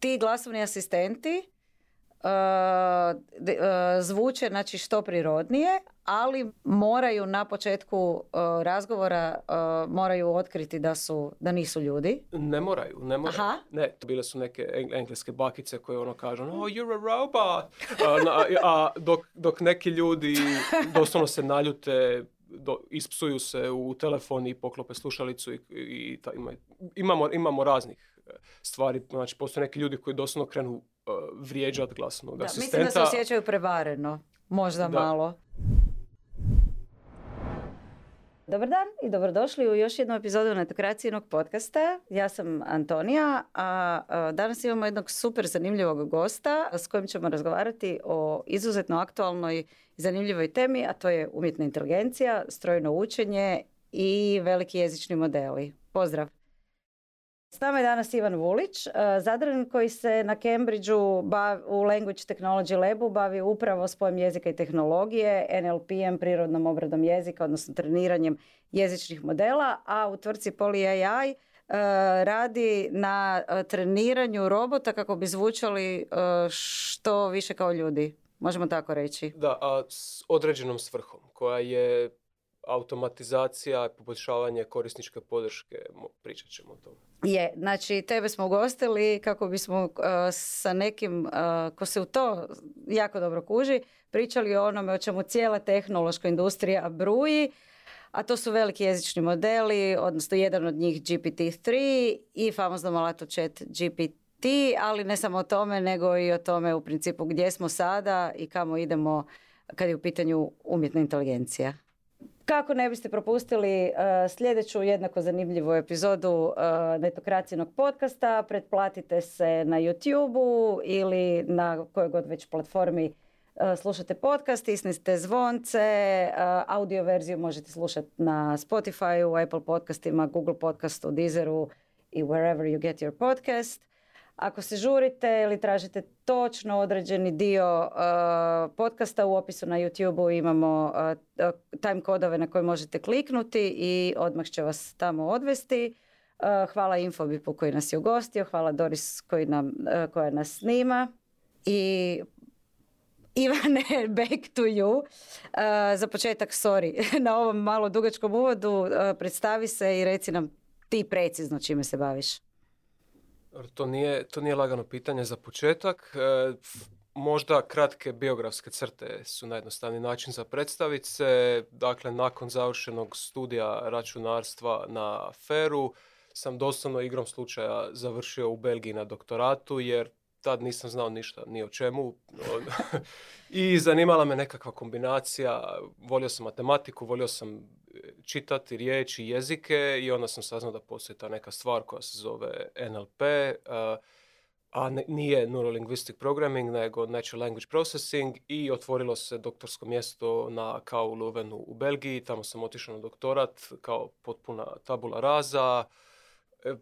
ti glasovni asistenti uh, d- uh, zvuče znači što prirodnije, ali moraju na početku uh, razgovora uh, moraju otkriti da su da nisu ljudi. Ne moraju, ne moraju. Aha. Ne, to bile su neke eng- engleske bakice koje ono kažu, oh, you're a robot. A, na- a dok, dok neki ljudi doslovno se naljute, do, ispsuju se u telefon i poklope slušalicu i, i ta, ima, imamo, imamo raznih stvari. Znači, postoje neki ljudi koji doslovno krenu uh, vrijeđat glasnog Da, asistenta. mislim da se osjećaju prevareno. Možda Da. malo. Dobar dan i dobrodošli u još jednu epizodu Netokracijenog podcasta. Ja sam Antonija, a, a danas imamo jednog super zanimljivog gosta s kojim ćemo razgovarati o izuzetno aktualnoj i zanimljivoj temi, a to je umjetna inteligencija, strojno učenje i veliki jezični modeli. Pozdrav! S nama je danas Ivan Vulić, uh, Zadran koji se na Cambridgeu u Language Technology Labu bavi upravo spojem jezika i tehnologije, NLP-em, prirodnom obradom jezika, odnosno treniranjem jezičnih modela, a u tvrtci Poly AI uh, radi na uh, treniranju robota kako bi zvučali što više kao ljudi. Možemo tako reći. Da, a s određenom svrhom, koja je automatizacija i poboljšavanje korisničke podrške. Pričat ćemo o tome. Je, znači tebe smo ugostili kako bismo uh, sa nekim uh, ko se u to jako dobro kuži pričali o onome o čemu cijela tehnološka industrija bruji, a to su veliki jezični modeli, odnosno jedan od njih GPT-3 i famoznom alatu chat GPT, ali ne samo o tome, nego i o tome u principu gdje smo sada i kamo idemo kad je u pitanju umjetna inteligencija. Kako ne biste propustili uh, sljedeću jednako zanimljivu epizodu uh, Netokracijenog podcasta, pretplatite se na YouTube-u ili na kojoj god već platformi uh, slušate podcast, isniste zvonce, audio verziju možete slušati na Spotify, Apple podcastima, Google podcastu, Deezeru i wherever you get your podcast. Ako se žurite ili tražite točno određeni dio uh, podcasta u opisu na YouTube-u imamo uh, time kodove na koje možete kliknuti i odmah će vas tamo odvesti. Uh, hvala Infobipu koji nas je ugostio, hvala Doris koji nam, uh, koja nas snima i Ivane, back to you. Uh, za početak, sorry, na ovom malo dugačkom uvodu predstavi se i reci nam ti precizno čime se baviš. To nije, to nije lagano pitanje za početak. E, možda kratke biografske crte su najjednostavniji način za predstaviti se. Dakle, nakon završenog studija računarstva na FER-u sam doslovno igrom slučaja završio u Belgiji na doktoratu, jer tad nisam znao ništa, ni o čemu. I zanimala me nekakva kombinacija. Volio sam matematiku, volio sam čitati riječi, jezike i onda sam saznao da postoji ta neka stvar koja se zove NLP, e, a nije Neurolinguistic Programming, nego Natural Language Processing i otvorilo se doktorsko mjesto na KU Leuvenu u Belgiji. Tamo sam otišao na doktorat kao potpuna tabula raza. E,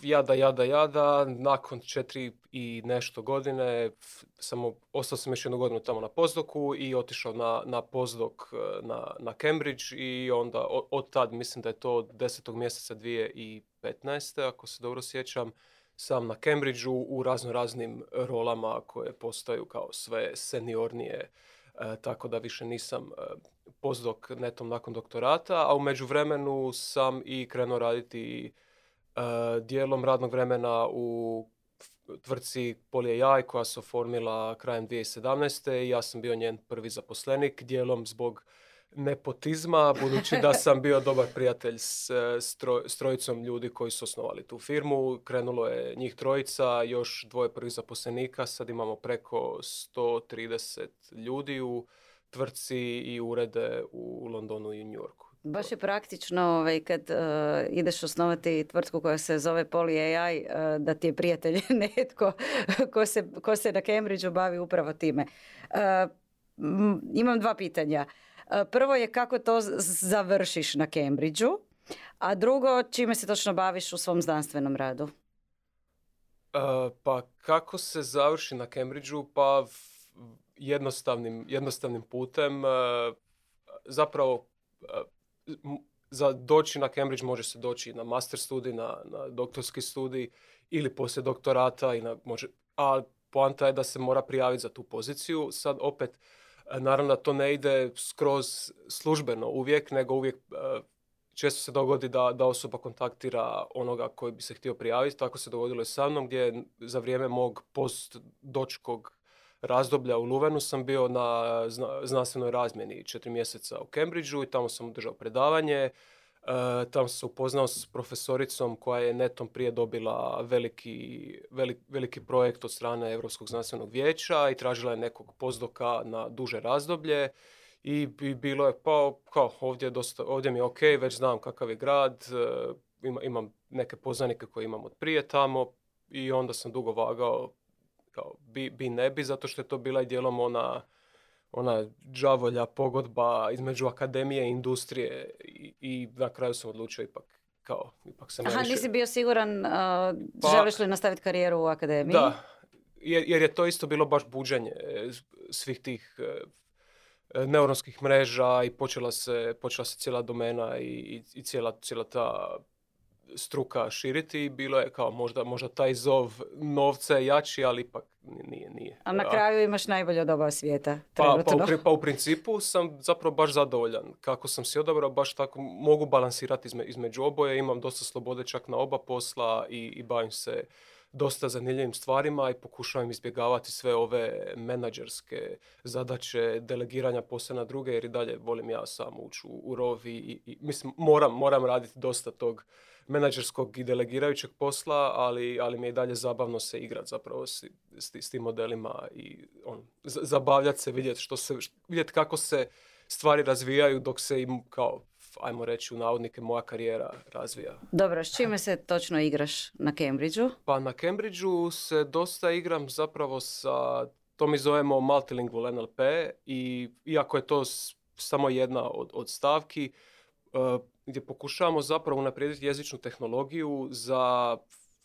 Jada, jada, jada. Nakon četiri i nešto godine f- sam, o- ostao sam još jednu godinu tamo na pozdoku i otišao na, na pozdok e, na, na Cambridge i onda od tad, mislim da je to od 10. mjeseca 2015. ako se dobro sjećam, sam na Cambridgeu u razno raznim rolama koje postaju kao sve seniornije, e, tako da više nisam e, pozdok netom nakon doktorata, a u međuvremenu sam i krenuo raditi dijelom radnog vremena u tvrtci Poly AI koja se oformila krajem 2017. i ja sam bio njen prvi zaposlenik, dijelom zbog nepotizma, budući da sam bio dobar prijatelj s, s, troj- s trojicom ljudi koji su osnovali tu firmu. Krenulo je njih trojica, još dvoje prvih zaposlenika, sad imamo preko 130 ljudi u tvrtci i urede u Londonu i New Yorku. Baš je praktično ovaj, kad eh, ideš osnovati tvrtku koja se zove Poly AI, eh, da ti je prijatelj netko ko se, ko se na Cambridgeu bavi upravo time. M, imam dva pitanja. Prvo je kako to završiš na Cambridgeu, a drugo čime se točno baviš u svom znanstvenom radu? Pa kako se završi na Cambridgeu? Pa jednostavnim, jednostavnim putem. zapravo za doći na Cambridge može se doći na master studij, na, na doktorski studij ili poslije doktorata. I na, može, a poanta je da se mora prijaviti za tu poziciju. Sad opet, naravno da to ne ide skroz službeno uvijek, nego uvijek često se dogodi da, da osoba kontaktira onoga koji bi se htio prijaviti. Tako se dogodilo i sa mnom gdje za vrijeme mog postdočkog razdoblja u Luvenu sam bio na znanstvenoj razmjeni četiri mjeseca u Cambridgeu i tamo sam održao predavanje. E, tamo sam se upoznao s profesoricom koja je netom prije dobila veliki, veliki projekt od strane Europskog znanstvenog vijeća i tražila je nekog pozdoka na duže razdoblje i, bilo je pa kao ovdje, dosta, ovdje mi je ok, već znam kakav je grad, e, ima, imam neke poznanike koje imam od prije tamo i onda sam dugo vagao kao bi, bi ne bi, zato što je to bila i dijelom ona ona džavolja pogodba između akademije i industrije i, i na kraju sam odlučio ipak kao, ipak se Aha, nisi bio siguran uh, pa, želiš li nastaviti karijeru u akademiji? Da, jer, jer je to isto bilo baš buđenje svih tih uh, neuronskih mreža i počela se, počela se cijela domena i, i cijela, cijela ta struka širiti bilo je kao možda, možda taj zov novca je jači, ali ipak nije. nije. A na kraju imaš najbolje od oba svijeta. Pa, pa, u, pa u principu sam zapravo baš zadovoljan. Kako sam si odabrao, baš tako mogu balansirati između oboje. Imam dosta slobode čak na oba posla i, i bavim se dosta zanimljivim stvarima i pokušavam izbjegavati sve ove menadžerske zadaće, delegiranja posla na druge jer i dalje volim ja sam ući u, u rovi i, i mislim moram, moram raditi dosta tog menadžerskog i delegirajućeg posla, ali, ali mi je i dalje zabavno se igrati zapravo s, s, tim modelima i on, zabavljati se, vidjeti, što se, vidjeti kako se stvari razvijaju dok se im kao ajmo reći u navodnike, moja karijera razvija. Dobro, s čime se točno igraš na Cambridgeu? Pa na Cambridgeu se dosta igram zapravo sa, to mi zovemo multilingual NLP i iako je to samo jedna od, od stavki, uh, gdje pokušavamo zapravo unaprijediti jezičnu tehnologiju za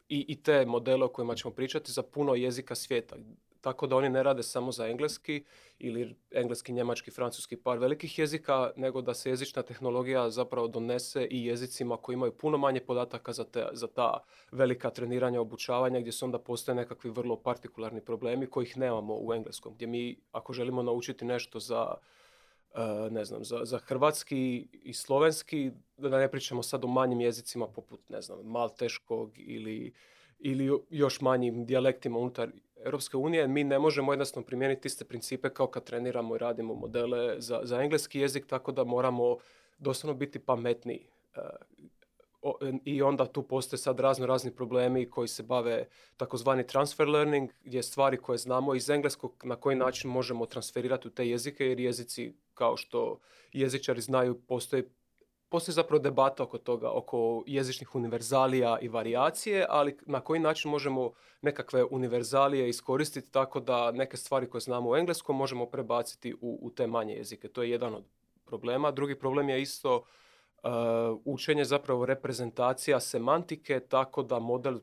i, i te modele o kojima ćemo pričati za puno jezika svijeta. Tako da oni ne rade samo za engleski ili engleski, njemački, francuski par velikih jezika, nego da se jezična tehnologija zapravo donese i jezicima koji imaju puno manje podataka za, te, za ta velika treniranja, obučavanja, gdje su onda postoje nekakvi vrlo partikularni problemi kojih nemamo u engleskom. Gdje mi, ako želimo naučiti nešto za ne znam, za, za hrvatski i slovenski, da ne pričamo sad o manjim jezicima poput, ne znam, malteškog ili, ili još manjim dijalektima unutar Europske unije, mi ne možemo jednostavno primijeniti iste principe kao kad treniramo i radimo modele za, za engleski jezik, tako da moramo doslovno biti pametniji. Eh, I onda tu postoje sad razno razni problemi koji se bave takozvani transfer learning, gdje stvari koje znamo iz engleskog na koji način možemo transferirati u te jezike, jer jezici kao što jezičari znaju, postoji Postoji zapravo debata oko toga, oko jezičnih univerzalija i varijacije, ali na koji način možemo nekakve univerzalije iskoristiti tako da neke stvari koje znamo u engleskom možemo prebaciti u, u te manje jezike. To je jedan od problema. Drugi problem je isto uh, učenje zapravo reprezentacija semantike tako da model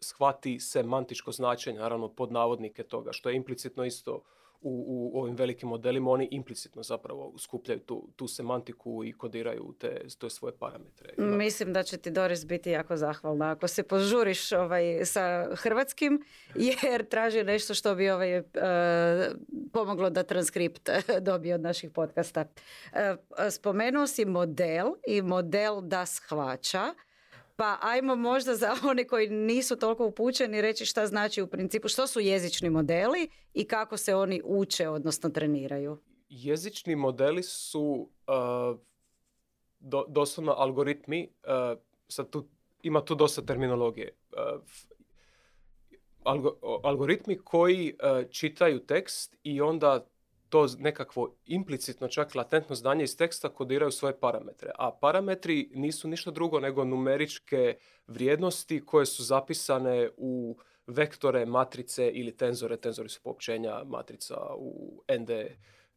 shvati semantičko značenje, naravno pod navodnike toga, što je implicitno isto u, u ovim velikim modelima oni implicitno zapravo skupljaju tu, tu semantiku i kodiraju te, te svoje parametre. Mislim da će ti Doris biti jako zahvalna ako se požuriš ovaj, sa hrvatskim jer traži nešto što bi ovaj, uh, pomoglo da transkript dobije od naših podcasta. Uh, spomenuo si model i model da shvaća. Pa ajmo možda za one koji nisu toliko upućeni reći šta znači u principu, što su jezični modeli i kako se oni uče, odnosno treniraju. Jezični modeli su uh, do, doslovno algoritmi, uh, sad tu, ima tu dosta terminologije. Uh, algoritmi koji čitaju tekst i onda to nekakvo implicitno čak latentno znanje iz teksta kodiraju svoje parametre. A parametri nisu ništa drugo nego numeričke vrijednosti koje su zapisane u vektore, matrice ili tenzore. Tenzori su poopćenja matrica u ND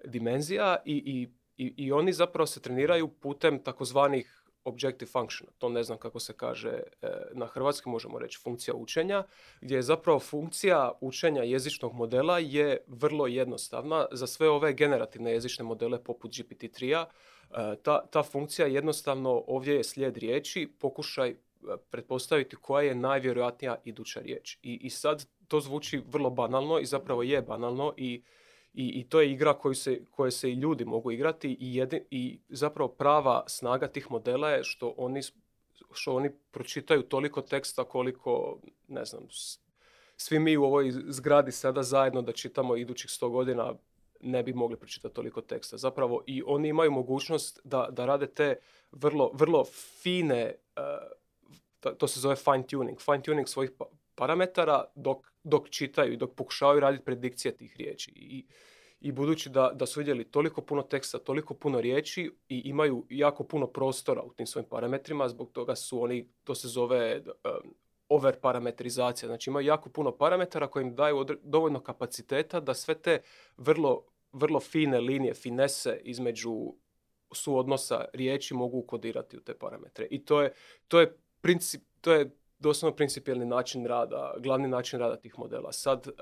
dimenzija i, i, i oni zapravo se treniraju putem takozvanih objective function, to ne znam kako se kaže e, na hrvatski, možemo reći funkcija učenja, gdje je zapravo funkcija učenja jezičnog modela je vrlo jednostavna. Za sve ove generativne jezične modele poput GPT-3-a ta, ta funkcija jednostavno ovdje je slijed riječi, pokušaj pretpostaviti koja je najvjerojatnija iduća riječ. I, I sad to zvuči vrlo banalno i zapravo je banalno i, i, i to je igra koju se, koje se i ljudi mogu igrati i, jedin, i zapravo prava snaga tih modela je što oni, što oni pročitaju toliko teksta koliko, ne znam, svi mi u ovoj zgradi sada zajedno da čitamo idućih sto godina ne bi mogli pročitati toliko teksta. Zapravo i oni imaju mogućnost da, da rade te vrlo, vrlo fine, uh, to se zove fine tuning, fine tuning svojih pa, parametara dok, dok čitaju i dok pokušavaju raditi predikcije tih riječi. I, i budući da, da su vidjeli toliko puno teksta, toliko puno riječi i imaju jako puno prostora u tim svojim parametrima, zbog toga su oni, to se zove um, over parametrizacija. Znači imaju jako puno parametara koji im daju dovoljno kapaciteta da sve te vrlo, vrlo fine linije, finese između suodnosa riječi mogu kodirati u te parametre. I to je, to je, princip, to je doslovno principijelni način rada, glavni način rada tih modela. Sad, uh,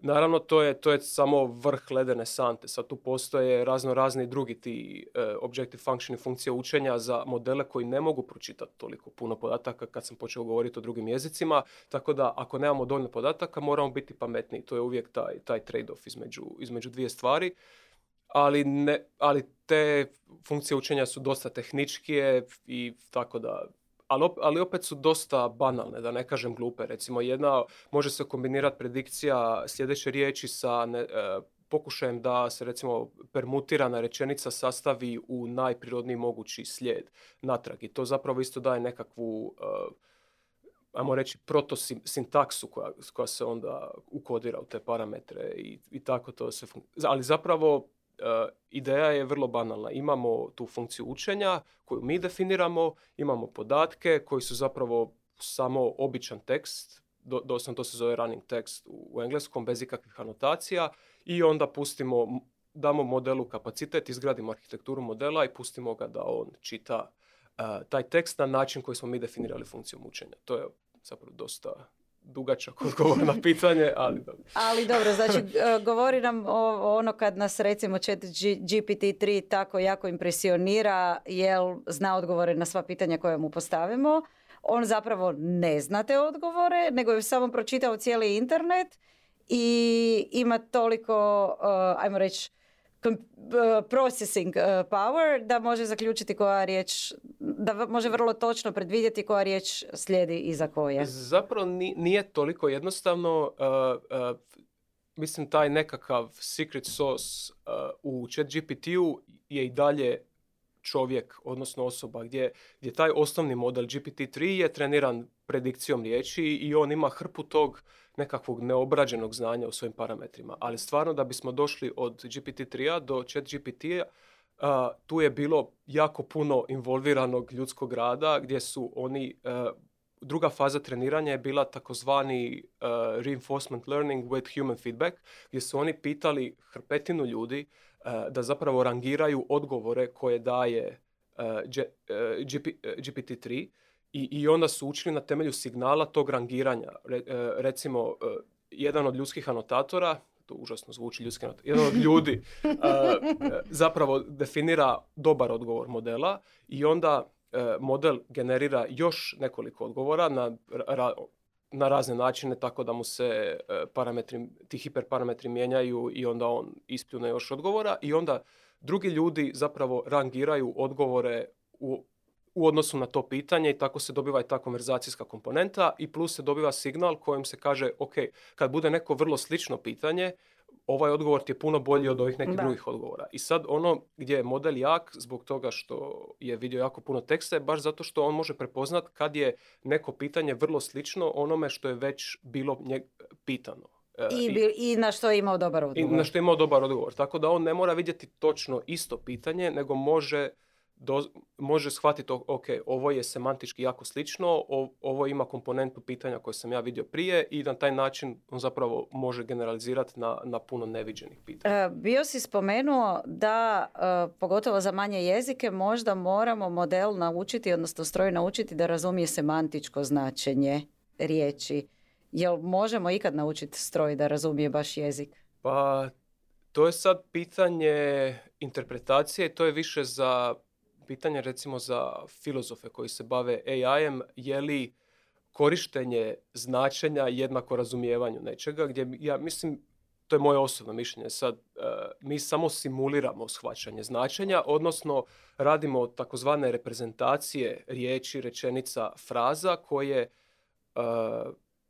Naravno, to je, to je samo vrh ledene sante. Sad tu postoje razno razni drugi ti e, objective function i funkcije učenja za modele koji ne mogu pročitati toliko puno podataka kad sam počeo govoriti o drugim jezicima. Tako da ako nemamo dovoljno podataka moramo biti pametniji. To je uvijek taj, taj trade-off između, između dvije stvari. Ali, ne, ali te funkcije učenja su dosta tehničkije i tako da ali, opet su dosta banalne, da ne kažem glupe. Recimo jedna može se kombinirati predikcija sljedeće riječi sa ne, e, pokušajem da se recimo permutirana rečenica sastavi u najprirodniji mogući slijed natrag. I to zapravo isto daje nekakvu uh, ajmo reći, protosintaksu koja, koja se onda ukodira u te parametre i, i tako to se Ali zapravo ideja je vrlo banalna. Imamo tu funkciju učenja koju mi definiramo, imamo podatke koji su zapravo samo običan tekst, do, doslovno to se zove running text u, engleskom, bez ikakvih anotacija i onda pustimo, damo modelu kapacitet, izgradimo arhitekturu modela i pustimo ga da on čita eh, taj tekst na način koji smo mi definirali funkcijom učenja. To je zapravo dosta dugačak odgovor na pitanje, ali dobro. ali dobro, znači e, govori nam o, ono kad nas recimo chat GPT-3 tako jako impresionira jel zna odgovore na sva pitanja koja mu postavimo. On zapravo ne zna te odgovore, nego je samo pročitao cijeli internet i ima toliko, uh, ajmo reći, processing uh, power da može zaključiti koja riječ, da može vrlo točno predvidjeti koja riječ slijedi iza koje. Zapravo nije toliko jednostavno. Uh, mislim taj nekakav secret sauce u chat GPT-u je i dalje čovjek, odnosno osoba, gdje, gdje taj osnovni model GPT-3 je treniran predikcijom riječi i on ima hrpu tog nekakvog neobrađenog znanja u svojim parametrima. Ali stvarno da bismo došli od GPT-3 do chat GPT-a, tu je bilo jako puno involviranog ljudskog rada gdje su oni druga faza treniranja je bila takozvani reinforcement learning with human feedback, gdje su oni pitali hrpetinu ljudi da zapravo rangiraju odgovore koje daje GPT-3 i, I onda su učili na temelju signala tog rangiranja. E, recimo, e, jedan od ljudskih anotatora, to užasno zvuči ljudski anotator, jedan od ljudi e, zapravo definira dobar odgovor modela i onda model generira još nekoliko odgovora na, na razne načine tako da mu se parametri, ti hiperparametri mijenjaju i onda on ispljune još odgovora i onda drugi ljudi zapravo rangiraju odgovore u u odnosu na to pitanje i tako se dobiva i ta konverzacijska komponenta i plus se dobiva signal kojim se kaže ok, kad bude neko vrlo slično pitanje, ovaj odgovor ti je puno bolji od ovih nekih drugih odgovora. I sad ono gdje je model jak zbog toga što je vidio jako puno teksta je baš zato što on može prepoznat kad je neko pitanje vrlo slično onome što je već bilo nje pitano. E, I, I, na što je imao dobar odgovor. I na što je imao dobar odgovor. Tako da on ne mora vidjeti točno isto pitanje, nego može do, može shvatiti, ok, ovo je semantički jako slično, ovo ima komponentu pitanja koje sam ja vidio prije i na taj način on zapravo može generalizirati na, na puno neviđenih pitanja. E, bio si spomenuo da, e, pogotovo za manje jezike, možda moramo model naučiti, odnosno stroj naučiti da razumije semantičko značenje riječi. Jel možemo ikad naučiti stroj da razumije baš jezik? Pa to je sad pitanje interpretacije, to je više za pitanje recimo za filozofe koji se bave AI-em, je li korištenje značenja jednako razumijevanju nečega, gdje ja mislim, to je moje osobno mišljenje sad, e, mi samo simuliramo shvaćanje značenja, odnosno radimo takozvane reprezentacije riječi, rečenica, fraza koje e,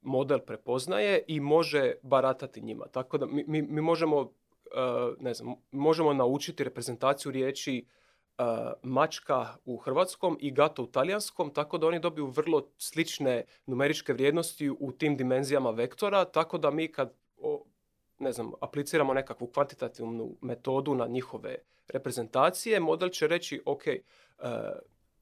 model prepoznaje i može baratati njima. Tako da mi, mi, mi možemo, e, ne znam, možemo naučiti reprezentaciju riječi mačka u hrvatskom i gato u talijanskom, tako da oni dobiju vrlo slične numeričke vrijednosti u tim dimenzijama vektora, tako da mi kad ne znam, apliciramo nekakvu kvantitativnu metodu na njihove reprezentacije, model će reći, ok,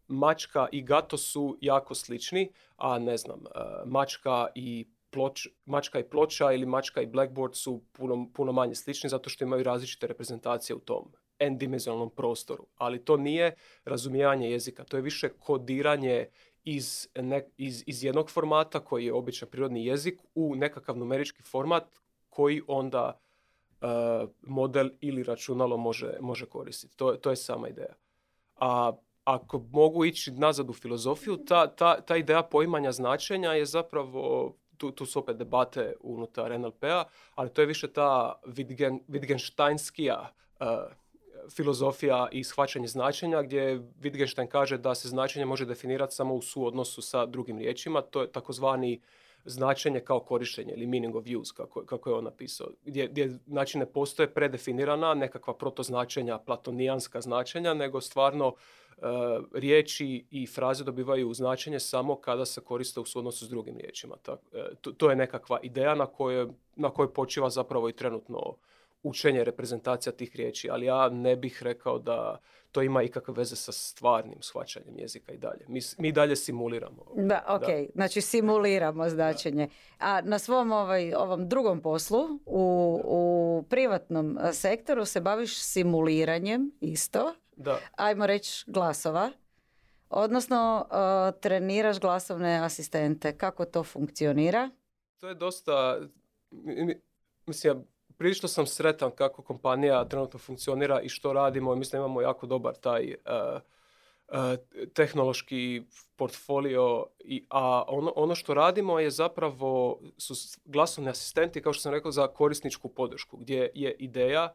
mačka i gato su jako slični, a ne znam, mačka i ploč, mačka i ploča ili mačka i blackboard su puno, puno manje slični zato što imaju različite reprezentacije u tom n-dimenzionalnom prostoru. Ali to nije razumijevanje jezika, to je više kodiranje iz, iz, iz jednog formata koji je običan prirodni jezik u nekakav numerički format koji onda uh, model ili računalo može, može koristiti. To, to je sama ideja. A ako mogu ići nazad u filozofiju, ta, ta, ta ideja poimanja značenja je zapravo, tu, tu su opet debate unutar NLP-a, ali to je više ta Wittgen, Wittgensteinskija uh, filozofija i shvaćanje značenja gdje Wittgenstein kaže da se značenje može definirati samo u suodnosu sa drugim riječima. To je takozvani značenje kao korištenje ili meaning of use, kako, kako je on napisao, gdje, gdje znači ne postoje predefinirana nekakva protoznačenja, platonijanska značenja, nego stvarno uh, riječi i fraze dobivaju značenje samo kada se koriste u suodnosu s drugim riječima. Tak, e, to, to, je nekakva ideja na kojoj, na kojoj počiva zapravo i trenutno učenje reprezentacija tih riječi, ali ja ne bih rekao da to ima ikakve veze sa stvarnim shvaćanjem jezika i dalje. Mi, mi dalje simuliramo. Da, ok, da. znači simuliramo značenje. A na svom ovaj, ovom drugom poslu u, u privatnom sektoru se baviš simuliranjem isto. Da. Ajmo reći glasova. Odnosno, uh, treniraš glasovne asistente. Kako to funkcionira? To je dosta, mislim, prilično sam sretan kako kompanija trenutno funkcionira i što radimo. I mislim imamo jako dobar taj uh, uh, tehnološki portfolio, i, a ono, ono što radimo je zapravo su glasovni asistenti, kao što sam rekao, za korisničku podršku, gdje je ideja,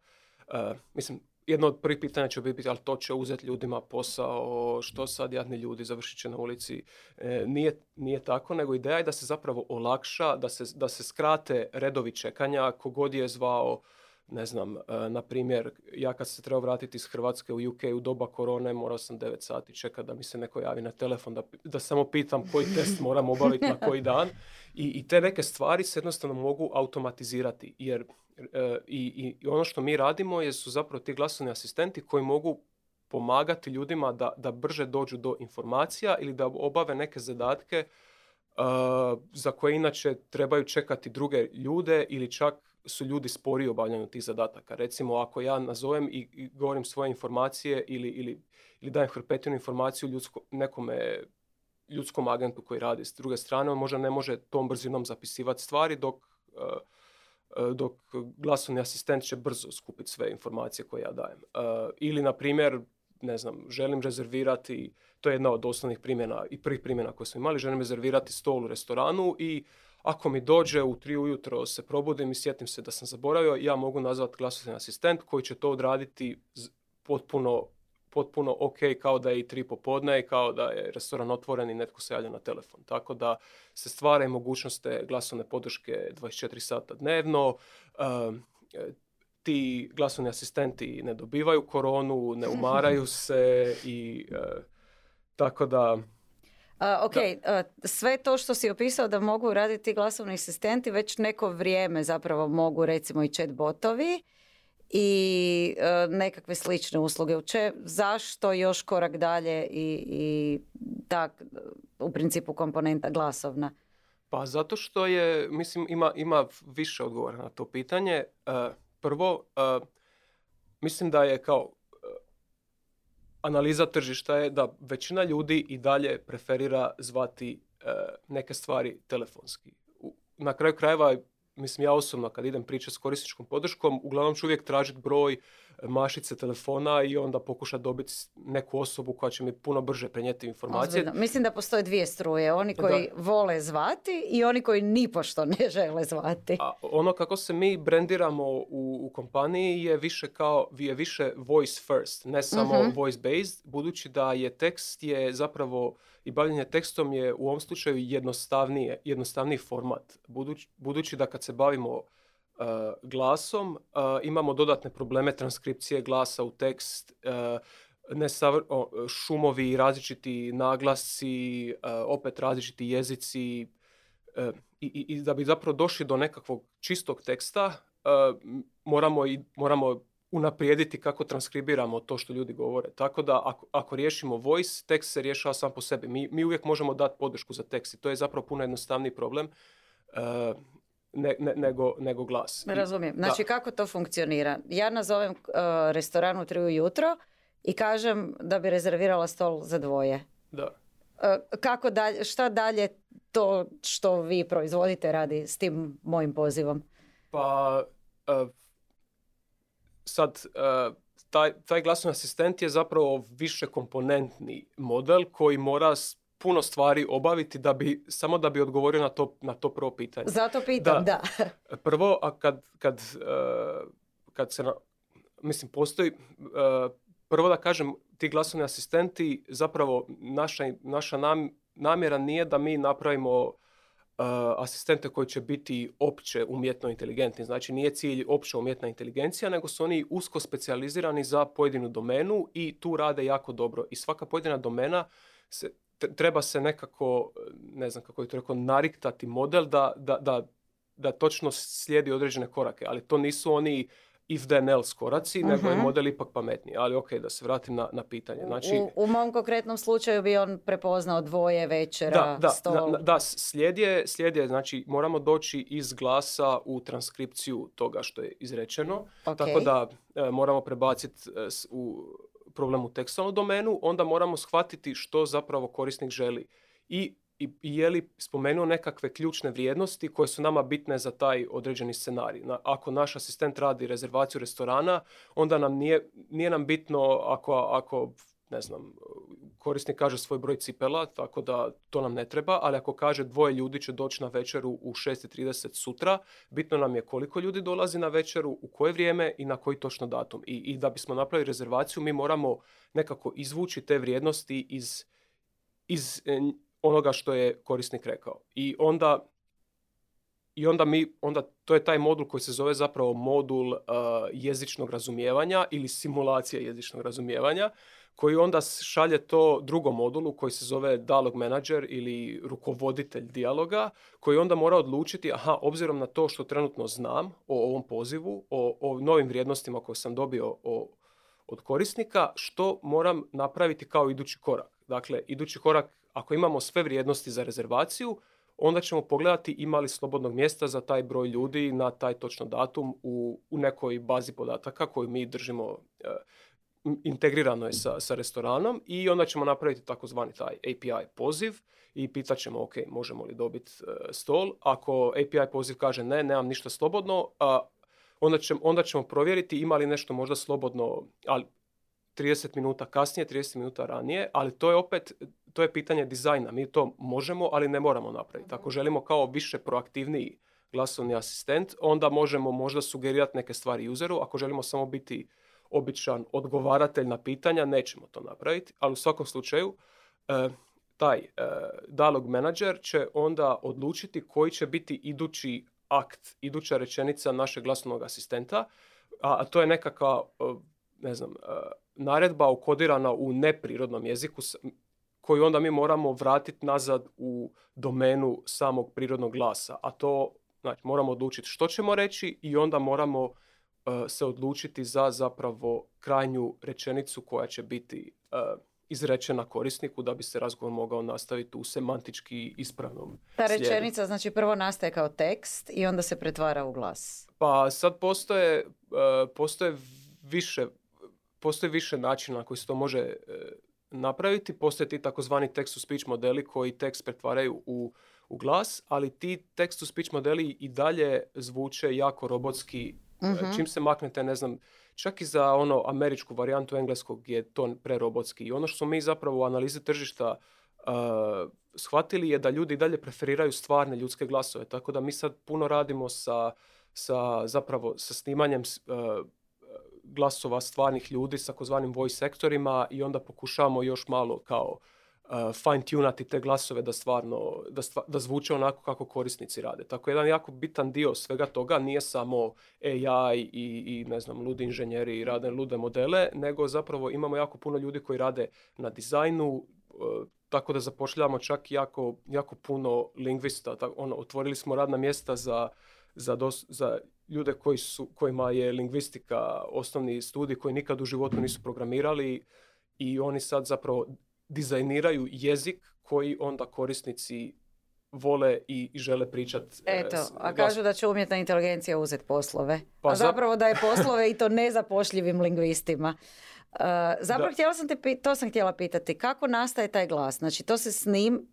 uh, mislim, jedno od prvih pitanja će biti, ali to će uzeti ljudima posao, što sad jadni ljudi završit će na ulici. E, nije, nije tako, nego ideja je da se zapravo olakša, da se, da se skrate redovi čekanja, kogod je zvao ne znam, e, na primjer, ja kad se trebao vratiti iz Hrvatske u UK u doba korone, morao sam 9 sati čekati da mi se neko javi na telefon, da, da samo pitam koji test moram obaviti na koji dan. I, I te neke stvari se jednostavno mogu automatizirati, jer e, i, i ono što mi radimo je su zapravo ti glasovni asistenti koji mogu pomagati ljudima da, da brže dođu do informacija ili da obave neke zadatke uh, za koje inače trebaju čekati druge ljude ili čak su ljudi sporiji u obavljanju tih zadataka. Recimo, ako ja nazovem i, govorim svoje informacije ili, ili, ili dajem hrpetinu informaciju ljudsko, nekome ljudskom agentu koji radi s druge strane, on možda ne može tom brzinom zapisivati stvari, dok, uh, dok glasovni asistent će brzo skupiti sve informacije koje ja dajem. Uh, ili, na primjer, ne znam, želim rezervirati, to je jedna od osnovnih primjena i prvih primjena koje smo imali, želim rezervirati stol u restoranu i ako mi dođe u tri ujutro se probudim i sjetim se da sam zaboravio, ja mogu nazvati glasovni asistent koji će to odraditi potpuno, potpuno ok kao da je i tri popodne i kao da je restoran otvoren i netko se javlja na telefon. Tako da se stvara i mogućnost glasovne podrške 24 sata dnevno. Uh, ti glasovni asistenti ne dobivaju koronu, ne umaraju se i uh, tako da ok, sve to što si opisao da mogu raditi glasovni asistenti već neko vrijeme zapravo mogu recimo i chat botovi i uh, nekakve slične usluge. Uče, zašto još korak dalje i, i tak, u principu komponenta glasovna? Pa zato što je, mislim, ima, ima više odgovora na to pitanje. prvo, mislim da je kao analiza tržišta je da većina ljudi i dalje preferira zvati e, neke stvari telefonski. Na kraju krajeva mislim ja osobno kad idem pričati s korisničkom podrškom, uglavnom ću uvijek tražiti broj mašice telefona i onda pokušati dobiti neku osobu koja će mi puno brže prenijeti informacije. Mislim da postoje dvije struje, oni koji vole zvati i oni koji nipošto ne žele zvati. A ono kako se mi brendiramo u, u kompaniji je više kao, je više voice first, ne samo uh voice based, budući da je tekst je zapravo i bavljenje tekstom je u ovom slučaju jednostavnije, jednostavniji format. Budući, budući da kad se bavimo glasom, e, imamo dodatne probleme transkripcije glasa u tekst, e, ne šumovi, različiti naglasci, opet različiti jezici i, i, da bi zapravo došli do nekakvog čistog teksta moramo, i, moramo unaprijediti kako transkribiramo to što ljudi govore. Tako da ako, ako riješimo voice, tekst se rješava sam po sebi. Mi, mi uvijek možemo dati podršku za tekst i to je zapravo puno jednostavniji problem ne, ne, nego, nego glas. Razumijem. Znači kako to funkcionira? Ja nazovem uh, restoran u tri ujutro i kažem da bi rezervirala stol za dvoje. Da. Uh, kako dalje, šta dalje to što vi proizvodite radi s tim mojim pozivom? Pa uh, sad taj, taj glasni asistent je zapravo više komponentni model koji mora puno stvari obaviti da bi, samo da bi odgovorio na to, na to prvo pitanje. Zato pitam, da. Prvo, a kad, kad, uh, kad se, na, mislim, postoji, uh, prvo da kažem, ti glasovni asistenti, zapravo naša, naša nam, namjera nije da mi napravimo uh, asistente koji će biti opće umjetno inteligentni. Znači nije cilj opća umjetna inteligencija, nego su oni usko specijalizirani za pojedinu domenu i tu rade jako dobro. I svaka pojedina domena se treba se nekako, ne znam kako je to rekao, nariktati model da, da, da, da točno slijedi određene korake, ali to nisu oni if then else koraci, nego je mhm. model ipak pametniji. Ali ok, da se vratim na, na pitanje. Znači, u, u mom konkretnom slučaju bi on prepoznao dvoje večera, da, da, stol. Da, da slijed je, slijed je, znači moramo doći iz glasa u transkripciju toga što je izrečeno. Tako da e, moramo prebaciti e, u problem u tekstualnu domenu, onda moramo shvatiti što zapravo korisnik želi. I, i, je li spomenuo nekakve ključne vrijednosti koje su nama bitne za taj određeni scenarij. ako naš asistent radi rezervaciju restorana, onda nam nije, nije nam bitno ako, ako ne znam, korisnik kaže svoj broj cipela, tako da to nam ne treba, ali ako kaže dvoje ljudi će doći na večeru u 6.30 sutra, bitno nam je koliko ljudi dolazi na večeru, u koje vrijeme i na koji točno datum. I, i da bismo napravili rezervaciju, mi moramo nekako izvući te vrijednosti iz, iz e, onoga što je korisnik rekao. I onda i onda mi, onda to je taj modul koji se zove zapravo modul uh, jezičnog razumijevanja ili simulacija jezičnog razumijevanja koji onda šalje to drugom modulu koji se zove dialog manager ili rukovoditelj dijaloga, koji onda mora odlučiti, aha, obzirom na to što trenutno znam o ovom pozivu, o, o novim vrijednostima koje sam dobio o, od korisnika, što moram napraviti kao idući korak. Dakle, idući korak, ako imamo sve vrijednosti za rezervaciju, onda ćemo pogledati ima li slobodnog mjesta za taj broj ljudi na taj točno datum u, u nekoj bazi podataka koju mi držimo e, integrirano je sa, sa restoranom i onda ćemo napraviti takozvani taj API poziv i pitat ćemo ok, možemo li dobiti e, stol. Ako API poziv kaže ne, nemam ništa slobodno, a, onda, ćemo, onda ćemo provjeriti ima li nešto možda slobodno, ali 30 minuta kasnije, 30 minuta ranije, ali to je opet to je pitanje dizajna. Mi to možemo, ali ne moramo napraviti. Ako želimo kao više proaktivniji glasovni asistent, onda možemo možda sugerirati neke stvari useru. Ako želimo samo biti običan odgovaratelj na pitanja, nećemo to napraviti, ali u svakom slučaju e, taj e, dialog manager će onda odlučiti koji će biti idući akt, iduća rečenica našeg glasovnog asistenta, a, to je nekakva, e, ne znam, naredba ukodirana u neprirodnom jeziku koju onda mi moramo vratiti nazad u domenu samog prirodnog glasa. A to znači, moramo odlučiti što ćemo reći i onda moramo se odlučiti za zapravo krajnju rečenicu koja će biti e, izrečena korisniku da bi se razgovor mogao nastaviti u semantički ispravnom Ta rečenica znači prvo nastaje kao tekst i onda se pretvara u glas. Pa sad postoje, e, postoje više postoji više načina na koji se to može napraviti. Postoje ti takozvani text to speech modeli koji tekst pretvaraju u u glas, ali ti text-to-speech modeli i dalje zvuče jako robotski. Mhm. Čim se maknete, ne znam, čak i za ono američku varijantu engleskog je to prerobotski. I ono što smo mi zapravo u analizi tržišta uh, shvatili je da ljudi dalje preferiraju stvarne ljudske glasove. Tako da mi sad puno radimo sa, sa zapravo sa snimanjem uh, glasova stvarnih ljudi sa takozvanim voice sektorima i onda pokušavamo još malo kao uh, fine tunati te glasove da stvarno, da, da zvuče onako kako korisnici rade. Tako jedan jako bitan dio svega toga nije samo AI i, i ne znam, ludi inženjeri i rade lude modele, nego zapravo imamo jako puno ljudi koji rade na dizajnu, uh, tako da zapošljavamo čak jako, jako puno lingvista. Tako, ono, otvorili smo radna mjesta za, za, za ljude koji su, kojima je lingvistika osnovni studij koji nikad u životu nisu programirali i oni sad zapravo dizajniraju jezik koji onda korisnici vole i, žele pričati. E, Eto, a kažu da će umjetna inteligencija uzeti poslove. Pa a zapravo da je poslove i to nezapošljivim lingvistima. Uh, zapravo htjela sam te, to sam htjela pitati, kako nastaje taj glas? Znači to se snim,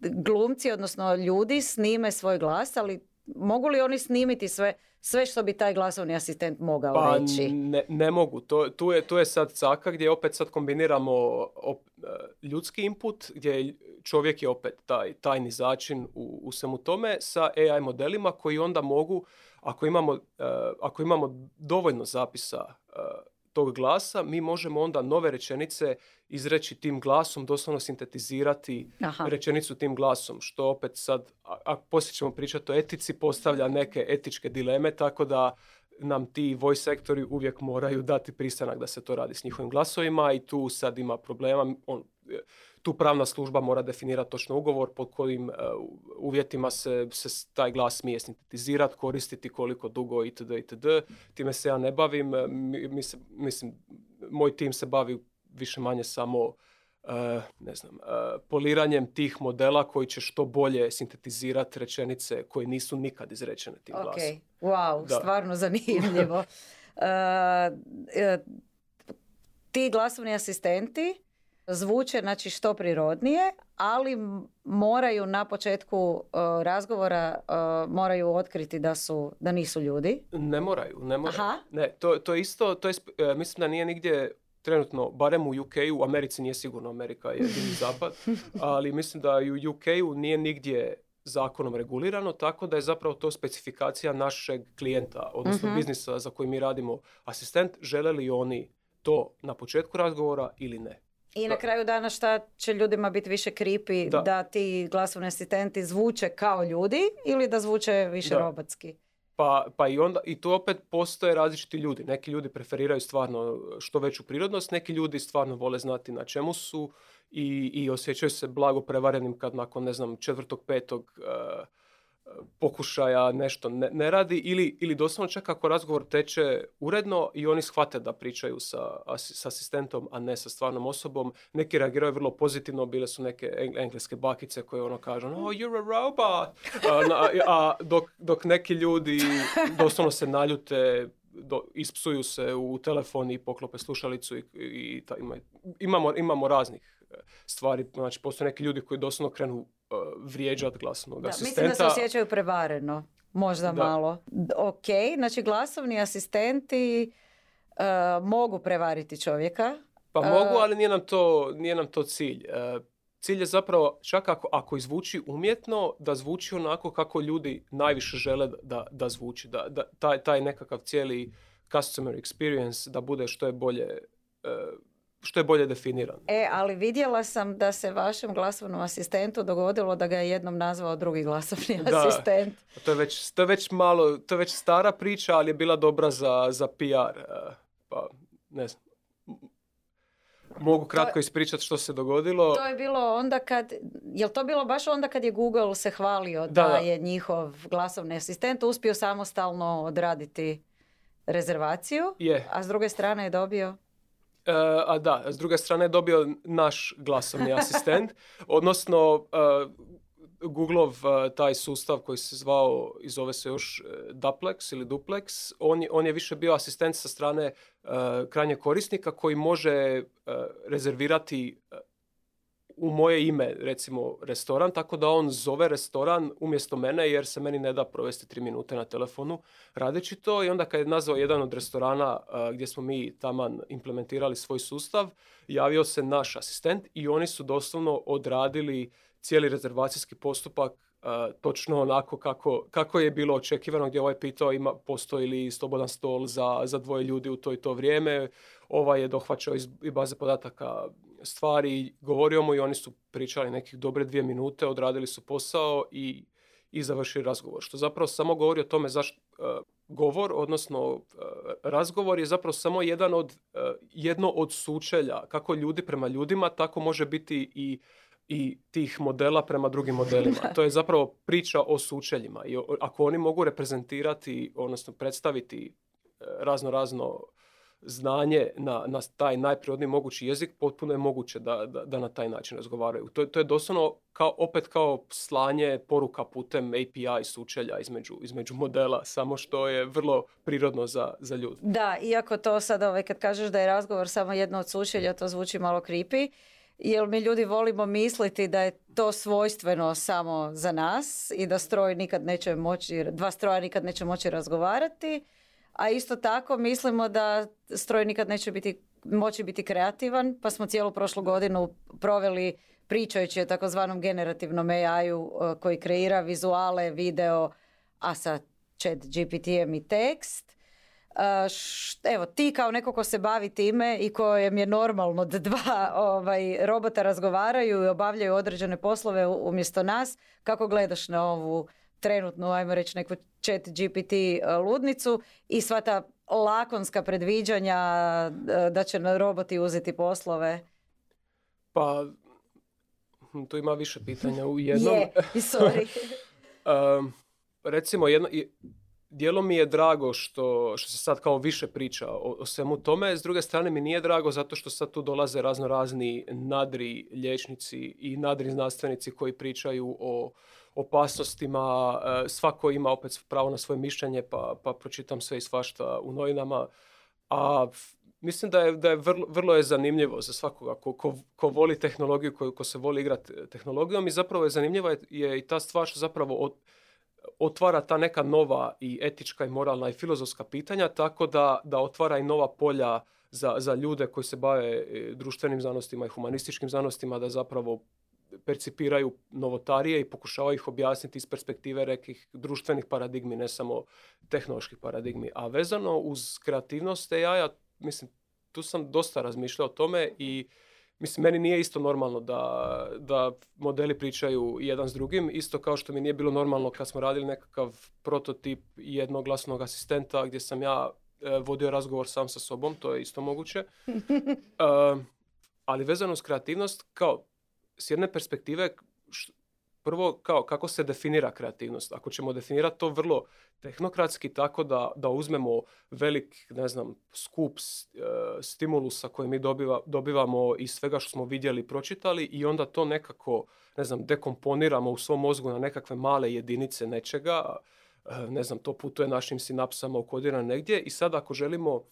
glumci, odnosno ljudi snime svoj glas, ali mogu li oni snimiti sve, sve što bi taj glasovni asistent mogao pa, reći? Ne, ne mogu. To, tu, je, tu je sad caka gdje opet sad kombiniramo op, e, ljudski input gdje čovjek je opet taj tajni začin u, u svemu tome sa AI modelima koji onda mogu, ako imamo, uh, ako imamo dovoljno zapisa uh, tog glasa, mi možemo onda nove rečenice izreći tim glasom, doslovno sintetizirati rečenicu tim glasom, što opet sad, a, poslije ćemo pričati o etici, postavlja neke etičke dileme, tako da nam ti voice sektori uvijek moraju dati pristanak da se to radi s njihovim glasovima i tu sad ima problema. On, tu pravna služba mora definirati točno ugovor pod kojim e, uvjetima se, se taj glas smije sintetizirati, koristiti koliko dugo itd. itd. Time se ja ne bavim. E, mi, se, mislim, moj tim se bavi više manje samo uh, ne znam, poliranjem tih modela koji će što bolje sintetizirati rečenice koje nisu nikad izrečene tim glasom. Ok, wow, stvarno zanimljivo. ti glasovni asistenti zvuče znači što prirodnije, ali moraju na početku uh, razgovora uh, moraju otkriti da su da nisu ljudi. Ne moraju, ne moraju. Aha. Ne, to, to isto, to je, uh, mislim da nije nigdje trenutno, barem u UK, u Americi nije sigurno, Amerika je jedini zapad, ali mislim da i u UK-u nije nigdje zakonom regulirano, tako da je zapravo to specifikacija našeg klijenta, odnosno uh biznisa za koji mi radimo asistent, žele li oni to na početku razgovora ili ne. I na kraju dana šta će ljudima biti više kripi da, da ti glasovni asistenti zvuče kao ljudi ili da zvuče više da. robotski? Pa, pa i onda, i tu opet postoje različiti ljudi. Neki ljudi preferiraju stvarno što veću prirodnost, neki ljudi stvarno vole znati na čemu su i, i osjećaju se blago prevarenim kad nakon, ne znam, četvrtog, petog uh, pokušaja nešto ne, ne, radi ili, ili doslovno čak ako razgovor teče uredno i oni shvate da pričaju sa, s asistentom, a ne sa stvarnom osobom. Neki reagiraju vrlo pozitivno, bile su neke engleske bakice koje ono kažu oh, you're a robot! A, a dok, dok neki ljudi doslovno se naljute, do, ispsuju se u telefon i poklope slušalicu i, i ta, ima, imamo, imamo raznih stvari. Znači, postoje neki ljudi koji doslovno krenu uh, vrijeđat glasnog da, asistenta. Mislim da se osjećaju prevareno. Možda malo. Ok, znači glasovni asistenti uh, mogu prevariti čovjeka. Pa mogu, uh, ali nije nam to, nije nam to cilj. cilj je zapravo, čak ako, ako izvuči umjetno, da zvuči onako kako ljudi najviše žele da, da zvuči. Da, da, taj, taj nekakav cijeli customer experience da bude što je bolje što je bolje definiran. E, ali vidjela sam da se vašem glasovnom asistentu dogodilo da ga je jednom nazvao drugi glasovni da, asistent. To je, već, to je već malo, to je već stara priča, ali je bila dobra za, za PR. E, pa, ne znam. Mogu kratko ispričati što se dogodilo. To je bilo onda kad, je to bilo baš onda kad je Google se hvalio da, da je njihov glasovni asistent uspio samostalno odraditi rezervaciju, je. a s druge strane je dobio Uh, a da, s druge strane je dobio naš glasovni asistent, odnosno uh, Googleov uh, taj sustav koji se zvao i zove se još Duplex ili Duplex, on je, on je više bio asistent sa strane uh, krajnjeg korisnika koji može rezervirati u moje ime, recimo, restoran, tako da on zove restoran umjesto mene jer se meni ne da provesti tri minute na telefonu radeći to i onda kad je nazvao jedan od restorana gdje smo mi taman implementirali svoj sustav, javio se naš asistent i oni su doslovno odradili cijeli rezervacijski postupak točno onako kako, kako je bilo očekivano gdje ovaj pitao ima, postoji li slobodan stol za, za dvoje ljudi u to i to vrijeme. Ovaj je dohvaćao iz baze podataka stvari, govorio mu i oni su pričali nekih dobre dvije minute, odradili su posao i, i završili razgovor. Što zapravo samo govori o tome zašto govor, odnosno razgovor je zapravo samo jedan od, jedno od sučelja, kako ljudi prema ljudima, tako može biti i i tih modela prema drugim modelima. To je zapravo priča o sučeljima. I ako oni mogu reprezentirati, odnosno predstaviti e, razno razno znanje na, na taj najprirodniji mogući jezik, potpuno je moguće da, da, da na taj način razgovaraju. To, to je doslovno kao, opet kao slanje poruka putem API sučelja između, između modela, samo što je vrlo prirodno za, za ljude. Da, iako to sada ovaj, kad kažeš da je razgovor samo jedno od sučelja, to zvuči malo creepy jer mi ljudi volimo misliti da je to svojstveno samo za nas i da stroj nikad neće moći, dva stroja nikad neće moći razgovarati, a isto tako mislimo da stroj nikad neće biti, moći biti kreativan, pa smo cijelu prošlu godinu proveli pričajući o takozvanom generativnom AI-u e, koji kreira vizuale, video, a sa chat GPT-em i tekst. Evo ti kao neko ko se bavi time i kojem je normalno da dva ovaj, robota razgovaraju i obavljaju određene poslove umjesto nas, kako gledaš na ovu trenutnu, ajmo reći neku chat GPT e, ludnicu i sva ta lakonska predviđanja e, da će na roboti uzeti poslove? Pa, hm, tu ima više pitanja u jednom. Je, sorry. um, recimo, jedno, dijelom mi je drago što, što se sad kao više priča o, o svemu tome, s druge strane mi nije drago zato što sad tu dolaze razno razni nadri liječnici i nadri znanstvenici koji pričaju o opasnostima, e, svako ima opet pravo na svoje mišljenje pa, pa pročitam sve i svašta u novinama, a mislim da je, da je vrlo, vrlo je zanimljivo za svakoga ko, ko, ko voli tehnologiju, ko, ko se voli igrati tehnologijom i zapravo je zanimljiva je, je i ta stvar što zapravo od, otvara ta neka nova i etička i moralna i filozofska pitanja, tako da, da otvara i nova polja za, za ljude koji se bave e, društvenim znanostima i humanističkim znanostima, da zapravo percipiraju novotarije i pokušavaju ih objasniti iz perspektive nekih društvenih paradigmi, ne samo tehnoloških paradigmi. A vezano uz kreativnost AI-a, mislim, tu sam dosta razmišljao o tome i Mislim, meni nije isto normalno da, da modeli pričaju jedan s drugim, isto kao što mi nije bilo normalno kad smo radili nekakav prototip jednoglasnog asistenta gdje sam ja e, vodio razgovor sam sa sobom, to je isto moguće. E, ali vezano s kreativnost, kao s jedne perspektive, prvo kao kako se definira kreativnost. Ako ćemo definirati to vrlo tehnokratski tako da, da uzmemo velik, ne znam, skup e, stimulusa koje mi dobiva, dobivamo iz svega što smo vidjeli i pročitali i onda to nekako, ne znam, dekomponiramo u svom mozgu na nekakve male jedinice nečega, e, ne znam, to putuje našim sinapsama ukodirano negdje i sad ako želimo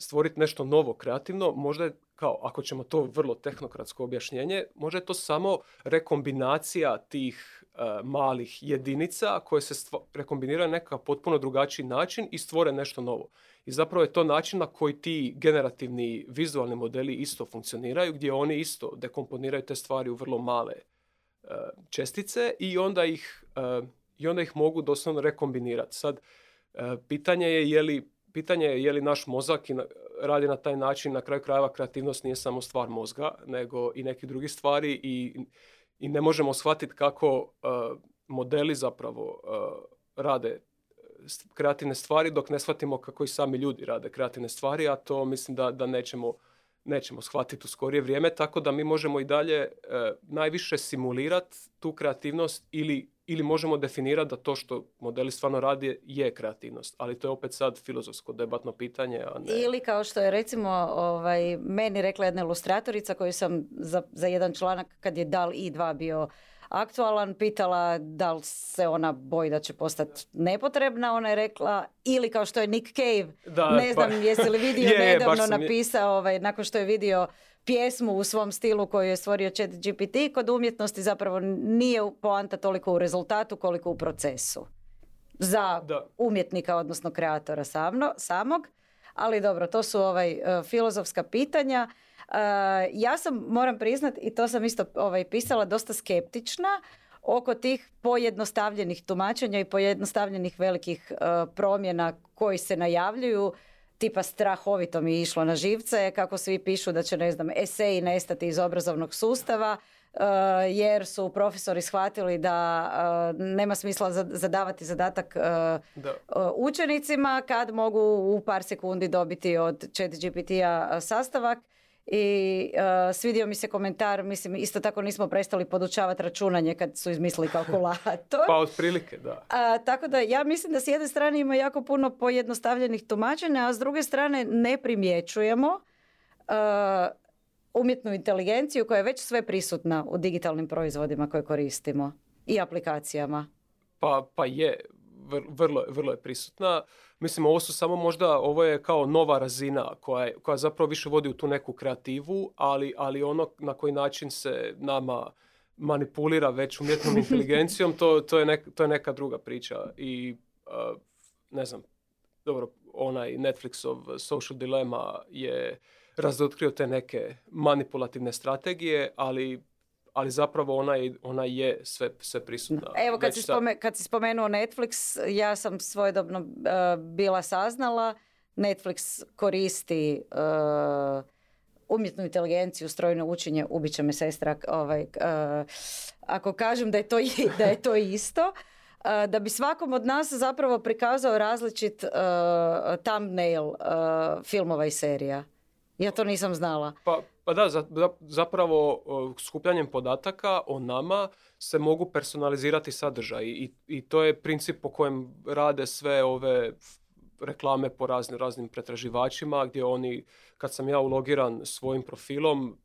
stvoriti nešto novo, kreativno, možda je kao, ako ćemo to vrlo tehnokratsko objašnjenje, možda je to samo rekombinacija tih e, malih jedinica koje se stvo, rekombiniraju na nekakav potpuno drugačiji način i stvore nešto novo. I zapravo je to način na koji ti generativni vizualni modeli isto funkcioniraju, gdje oni isto dekomponiraju te stvari u vrlo male e, čestice i onda ih, e, i onda ih mogu doslovno rekombinirati. Sad, pitanje je je li pitanje je je li naš mozak i radi na taj način, na kraju krajeva kreativnost nije samo stvar mozga, nego i neki drugi stvari i, i ne možemo shvatiti kako uh, modeli zapravo uh, rade kreativne stvari dok ne shvatimo kako i sami ljudi rade kreativne stvari, a to mislim da, da nećemo, nećemo shvatiti u skorije vrijeme, tako da mi možemo i dalje uh, najviše simulirati tu kreativnost ili ili možemo definirati da to što modeli stvarno radi je kreativnost, ali to je opet sad filozofsko debatno pitanje. A ne... Ili kao što je recimo ovaj, meni rekla jedna ilustratorica koju sam za, za jedan članak kad je DAL i2 bio aktualan, pitala da li se ona boji da će postati nepotrebna, ona je rekla, ili kao što je Nick Cave, da, ne pa znam jesi li vidio, je, nedavno napisao, ovaj, nakon što je vidio pjesmu u svom stilu koju je stvorio chat GPT, kod umjetnosti zapravo nije poanta toliko u rezultatu koliko u procesu. Za Da. umjetnika, odnosno kreatora samno, samog. Ali dobro, to su ovaj, e, filozofska pitanja. E, ja sam, moram priznat, i to sam isto ovaj, pisala, dosta skeptična oko tih pojednostavljenih tumačenja i pojednostavljenih velikih e, promjena koji se najavljuju tipa strahovito mi je išlo na živce kako svi pišu da će ne znam eseji nestati iz obrazovnog sustava e, jer su profesori shvatili da e, nema smisla za- zadavati zadatak e, Da. učenicima kad mogu u par sekundi dobiti od chat GPT-a sastavak i e, svidio mi se komentar, mislim isto tako nismo prestali podučavati računanje kad su izmislili kalkulator. Pa otprilike, da. A, tako da ja mislim da s jedne strane ima jako puno pojednostavljenih tumačenja, a s druge strane ne primjećujemo a, umjetnu inteligenciju koja je već sve prisutna u digitalnim proizvodima koje koristimo i aplikacijama. Pa, pa je, vrlo, vrlo je prisutna. Mislim, ovo su samo možda, ovo je kao nova razina koja, je- koja zapravo više vodi u tu neku kreativu, ali, ali ono na koji način se nama manipulira već umjetnom inteligencijom, to, to, je, nek- to je neka druga priča. I, uh, ne znam, dobro, onaj Netflixov Social Dilemma je razotkrio te neke manipulativne strategije, ali ali zapravo ona je, ona je sve, sve prisutna. Evo kad već si, spome- kad si spomenuo Netflix, ja sam svojedobno uh, bila saznala, Netflix koristi uh, umjetnu inteligenciju, strojno učenje, ubit će me sestra ovaj, uh, ako kažem da je to, da je to isto. da bi svakom od nas zapravo prikazao različit uh, thumbnail uh, filmova i serija. Ja to nisam znala. Pa, pa da, za- za- zapravo skupljanjem podataka o nama se mogu personalizirati sadržaj i, i to je princip po kojem rade sve ove reklame po raznim, raznim pretraživačima gdje oni, kad sam ja ulogiran svojim profilom,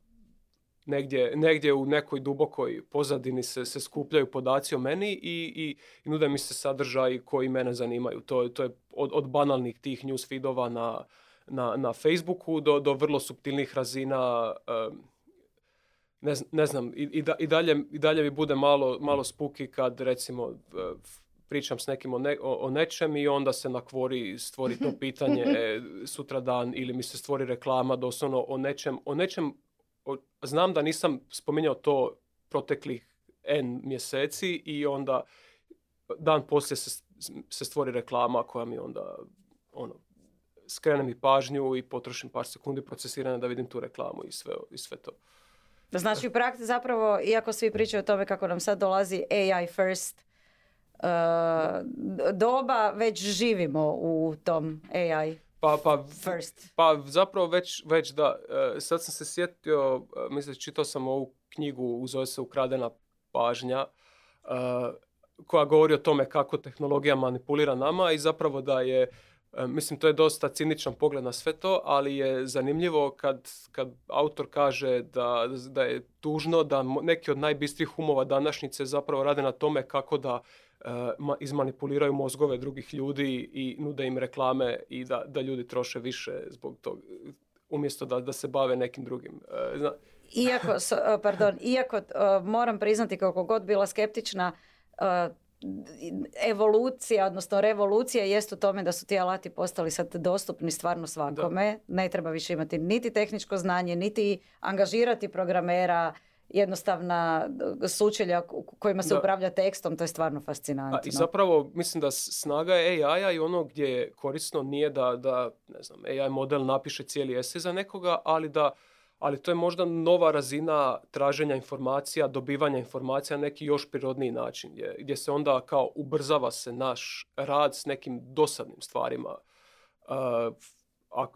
negdje, negdje u nekoj dubokoj pozadini se, se skupljaju podaci o meni i, i, i nude mi se sadržaji koji mene zanimaju. To, to je od, od banalnih tih news feedova na, na, na Facebooku do, do vrlo subtilnih razina ne, ne znam, i, i, da- i dalje, i dalje mi bude malo, malo spuki kad recimo pričam s nekim o, ne- o, o nečem i onda se na kvori stvori to pitanje e, sutradan ili mi se stvori reklama doslovno o nečem, o nečem o- znam da nisam spominjao to proteklih N mjeseci i onda dan poslije se, se stvori reklama koja mi onda ono, skrene mi pažnju i potrošim par sekundi procesiranja da vidim tu reklamu i sve, i sve to. Znači u praksi zapravo, iako svi pričaju o tome kako nam sad dolazi AI first uh, doba, već živimo u tom AI Pa, pa, first. pa zapravo već, već da. E, sad sam se sjetio, e, mislim, čitao sam ovu knjigu, zove se Ukradena pažnja, e, koja govori o tome kako tehnologija manipulira nama i zapravo da je, mislim, to je dosta ciničan pogled na sve to, ali je zanimljivo kad, kad autor kaže da, da je tužno da neki od najbistrih umova današnjice zapravo rade na tome kako da e, ma- izmanipuliraju mozgove drugih ljudi i nude im reklame i da, da ljudi troše više zbog toga umjesto da, da se bave nekim drugim. E, zna- Iako, uh, pardon, iako uh, moram priznati kako god bila skeptična, evolucija, odnosno revolucija jest u tome da su ti alati postali sad dostupni stvarno svakome. Ne treba više imati niti tehničko znanje, niti angažirati programera, jednostavna uh, sučelja kojima se Da. upravlja tekstom, to je stvarno fascinantno. A, I zapravo mislim da snaga AI-a i ono gdje je korisno nije da, da ne znam, AI model napiše cijeli esej za nekoga, ali da ali to je možda nova razina traženja informacija, dobivanja informacija na neki još prirodniji način, gdje, gdje se onda kao ubrzava se naš rad s nekim dosadnim stvarima. Uh,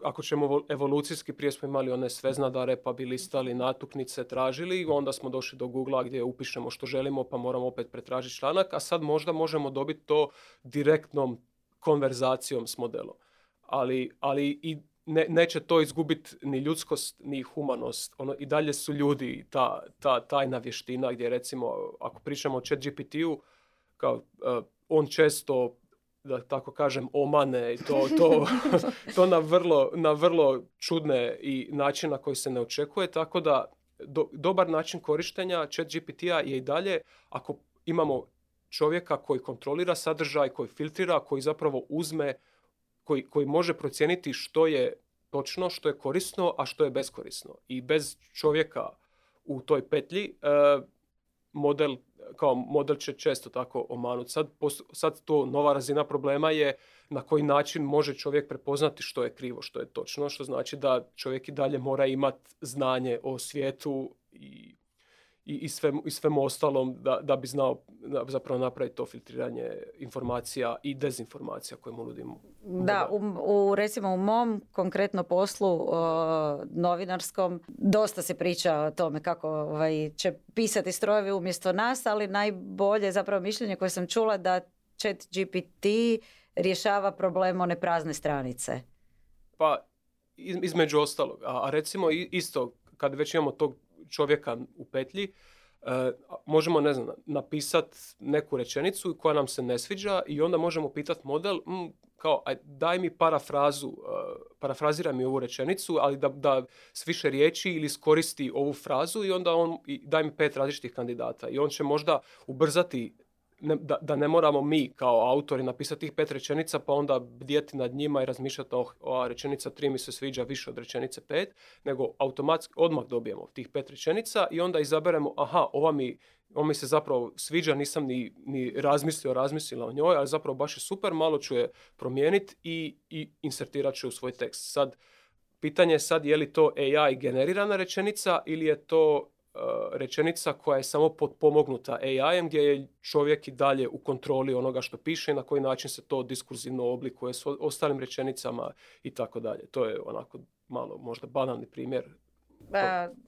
ako ćemo evo- evolucijski, prije smo imali one sveznadare pa bi listali natuknice, tražili, onda smo došli do Googlea gdje upišemo što želimo pa moramo opet pretražiti članak, a sad možda možemo dobiti to direktnom konverzacijom s modelom. Ali, ali i ne, neće to izgubiti ni ljudskost, ni humanost. Ono, I dalje su ljudi ta, ta tajna vještina gdje recimo, ako pričamo o chat GPT-u, kao, eh, on često da tako kažem, omane i to, to, to na, vrlo, na vrlo čudne i načina koji se ne očekuje, tako da dobar način korištenja chat GPT-a je i dalje ako imamo čovjeka koji kontrolira sadržaj, koji filtrira, koji zapravo uzme, koji, koji može procijeniti što je točno, što je korisno, a što je beskorisno. I bez čovjeka u toj petlji e, model kao model će često tako omanuti. Sad, sad to nova razina problema je na koji način može čovjek prepoznati što je krivo, što je točno, što znači da čovjek i dalje mora imati znanje o svijetu i i, i, svem, i svemu ostalom da, da bi znao da, zapravo napraviti to filtriranje informacija i dezinformacija koje mu nudimo. Da, u, u, recimo u mom konkretno poslu novinarskom dosta se priča o tome kako ovaj, će pisati strojevi umjesto nas, ali najbolje zapravo mišljenje koje sam čula da chat GPT rješava problem one prazne stranice. Pa između ostalog, a, a recimo isto kad već imamo tog čovjeka u petlji, e, možemo, ne znam, napisati neku rečenicu koja nam se ne sviđa i onda možemo pitati model, mm, kao, aj, daj mi parafrazu, uh, parafrazira mi ovu rečenicu, ali da, da s više riječi ili skoristi ovu frazu i onda on daj mi pet različitih kandidata. I on će možda ubrzati ne, da, da, ne moramo mi kao autori napisati tih pet rečenica pa onda bdjeti nad njima i razmišljati o ova rečenica tri mi se sviđa više od rečenice pet, nego automatski odmah dobijemo tih pet rečenica i onda izaberemo aha, ova mi, ova mi se zapravo sviđa, nisam ni, ni razmislio, razmislila o njoj, ali zapravo baš je super, malo ću je promijeniti i, i insert ću u svoj tekst. Sad, pitanje je sad je li to AI generirana rečenica ili je to rečenica koja je samo potpomognuta AI-em gdje je čovjek i dalje u kontroli onoga što piše i na koji način se to diskurzivno oblikuje s ostalim rečenicama i tako dalje. To je onako malo možda banalni primjer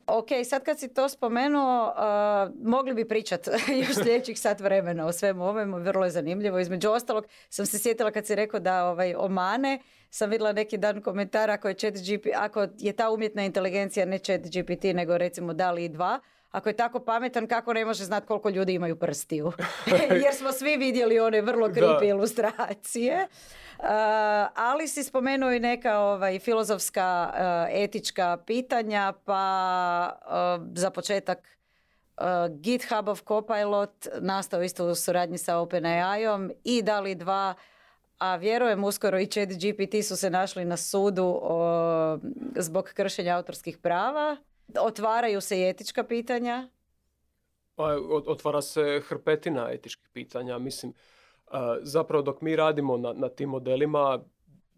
ok, sad kad si to spomenuo, uh, mogli bi pričati još sljedećih sat vremena o svemu ovome, vrlo je zanimljivo. Između ostalog sam se sjetila kad si rekao da ovaj, omane, sam vidjela neki dan komentar ako je, chat GP, ako je ta umjetna inteligencija ne chat GPT nego recimo DALI 2, ako je tako pametan, kako ne može znati koliko ljudi imaju prstiju? Jer smo svi vidjeli one vrlo kripe ilustracije. Uh, ali si spomenuo i neka ovaj, filozofska, uh, etička pitanja, pa uh, za početak GitHubov Copilot nastao isto u suradnji sa OpenAI-om i DALI 2 a vjerujem uskoro i chat GPT su se našli na sudu zbog kršenja autorskih prava. Otvaraju se i etička pitanja. Pa, otvara se hrpetina etičkih pitanja. Mislim, zapravo dok mi radimo na, na tim modelima,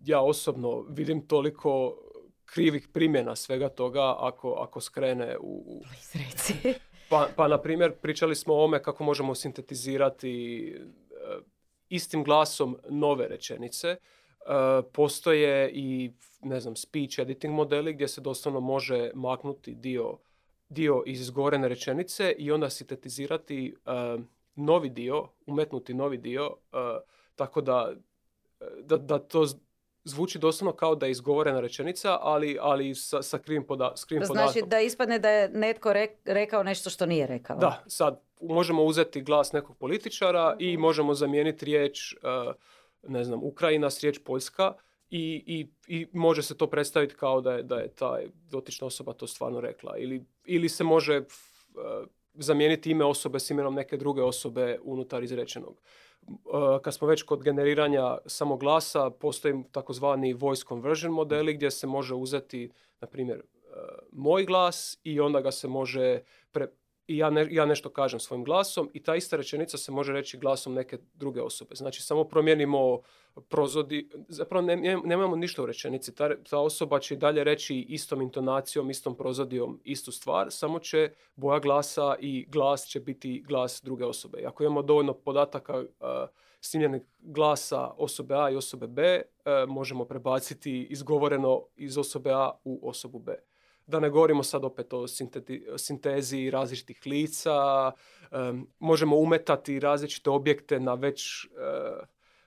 ja osobno vidim toliko krivih primjena svega toga ako, ako skrene u... Pa, pa, na primjer, pričali smo o ome kako možemo sintetizirati e, istim glasom nove rečenice. E, postoje i, ne znam, speech editing modeli gdje se doslovno može maknuti dio, dio iz izgovorene rečenice i onda sintetizirati e, novi dio, umetnuti novi dio, uh, tako da, da, da to zvuči doslovno kao da je izgovorena rečenica, ali, ali sa, sa krivim, poda, s krivim Znači da ispadne da je netko rekao nešto što nije rekao. Da, sad možemo uzeti glas nekog političara i mhm. možemo zamijeniti riječ, uh, ne znam, Ukrajina s riječ Poljska i, i, i može se to predstaviti kao da je, da je ta dotična osoba to stvarno rekla. Ili, ili se može uh, zamijeniti ime osobe s imenom neke druge osobe unutar izrečenog. E, kad smo već kod generiranja samog glasa, postoji takozvani voice conversion modeli gdje se može uzeti, na primjer, e, moj glas i onda ga se može pre, i ja, ne, ja nešto kažem svojim glasom i ta ista rečenica se može reći glasom neke druge osobe. Znači samo promijenimo prozodi, zapravo ne, nemamo ništa u rečenici. Ta, ta osoba će dalje reći istom intonacijom, istom prozodijom istu stvar, samo će boja glasa i glas će biti glas druge osobe. I ako imamo dovoljno podataka uh, snimljenih glasa osobe A i osobe B, možemo prebaciti izgovoreno iz osobe A u osobu B. Da ne govorimo sad opet o sintezi različitih lica, možemo umetati različite objekte na već e,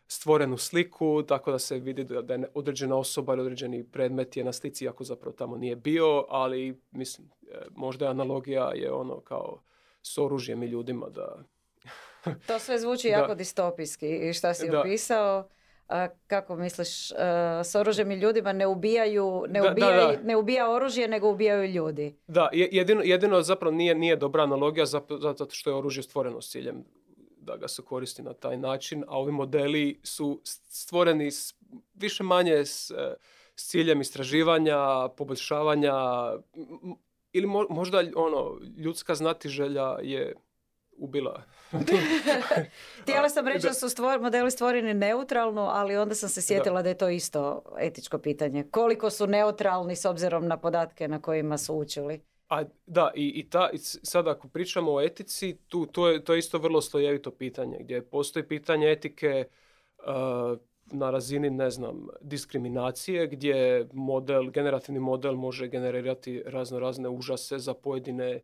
stvorenu sliku, tako da se vidi da je određena osoba ili određeni predmet je na slici, ako zapravo tamo nije bio, ali mislim, e, možda je analogija je ono kao s oružjem i ljudima da... to sve zvuči jako distopijski i šta si opisao kako misliš, s oružjem i ljudima ne ubijaju, ne, ubijaju, ne ubija oružje, nego ubijaju ljudi. Da, jedino, jedino zapravo nije, nije dobra analogija zato što je oružje stvoreno s ciljem da ga se koristi na taj način, a ovi modeli su stvoreni s, više manje s, e, s ciljem istraživanja, poboljšavanja ili možda ono ljudska znatiželja je ubila. Htjela sam reći da su stvor, modeli stvoreni neutralno, ali onda sam se sjetila da. da je to isto etičko pitanje. Koliko su neutralni s obzirom na podatke na kojima su učili? A, da, i, i, ta, sad ako pričamo o etici, tu, to, je, to je isto vrlo slojevito pitanje, gdje postoji pitanje etike uh, na razini, ne znam, diskriminacije, gdje model, generativni model može generirati razno razne užase za pojedine uh,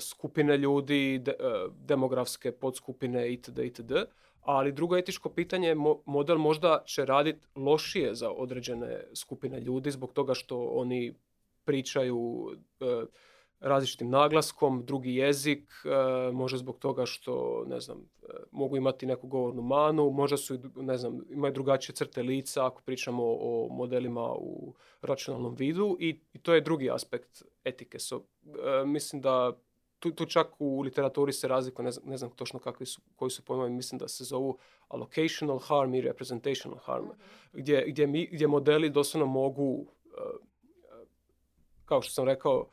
skupine ljudi, uh, demografske podskupine itd. itd. Ali drugo etičko pitanje je model možda će raditi lošije za određene skupine ljudi zbog toga što oni pričaju e, različitim naglaskom, drugi jezik, e, možda zbog toga što, ne znam, e, mogu imati neku govornu manu, možda su, ne znam, imaju drugačije crte lica ako pričamo o modelima u računalnom vidu i, to je drugi aspekt etike. So, mislim da tu, tu čak u literaturi se razlikuje, ne znam, ne znam točno kakvi su, koji su pojmovi, mislim da se zovu allocational harm i representational harm, mhm. gdje, gdje, mi, gdje modeli doslovno mogu kao što sam rekao,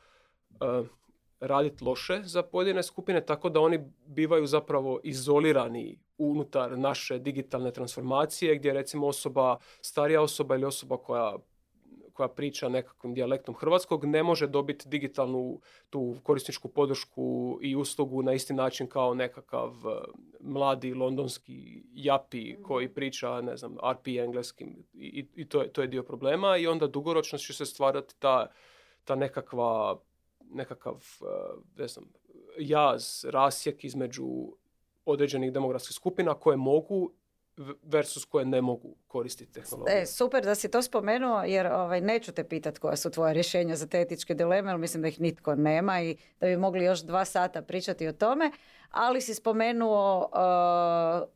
raditi loše za pojedine skupine, tako da oni bivaju zapravo izolirani unutar naše digitalne transformacije, gdje recimo osoba, starija osoba ili osoba koja koja priča nekakvim dijalektom hrvatskog ne može dobiti digitalnu tu korisničku podršku i uslugu na isti način kao nekakav uh, mladi londonski japi mhm. koji priča ne znam RP engleskim i, i to, je, to je dio problema i onda dugoročno će se stvarati ta ta nekakva, nekakav, e, ne znam, jaz, rasjek između određenih demografskih skupina koje mogu versus koje ne mogu koristiti tehnologiju. E, super da si to spomenuo jer ovaj, neću te pitati koja su tvoja rješenja za te etičke dileme, ali mislim da ih nitko nema i da bi mogli još dva sata pričati o tome, ali si spomenuo uh,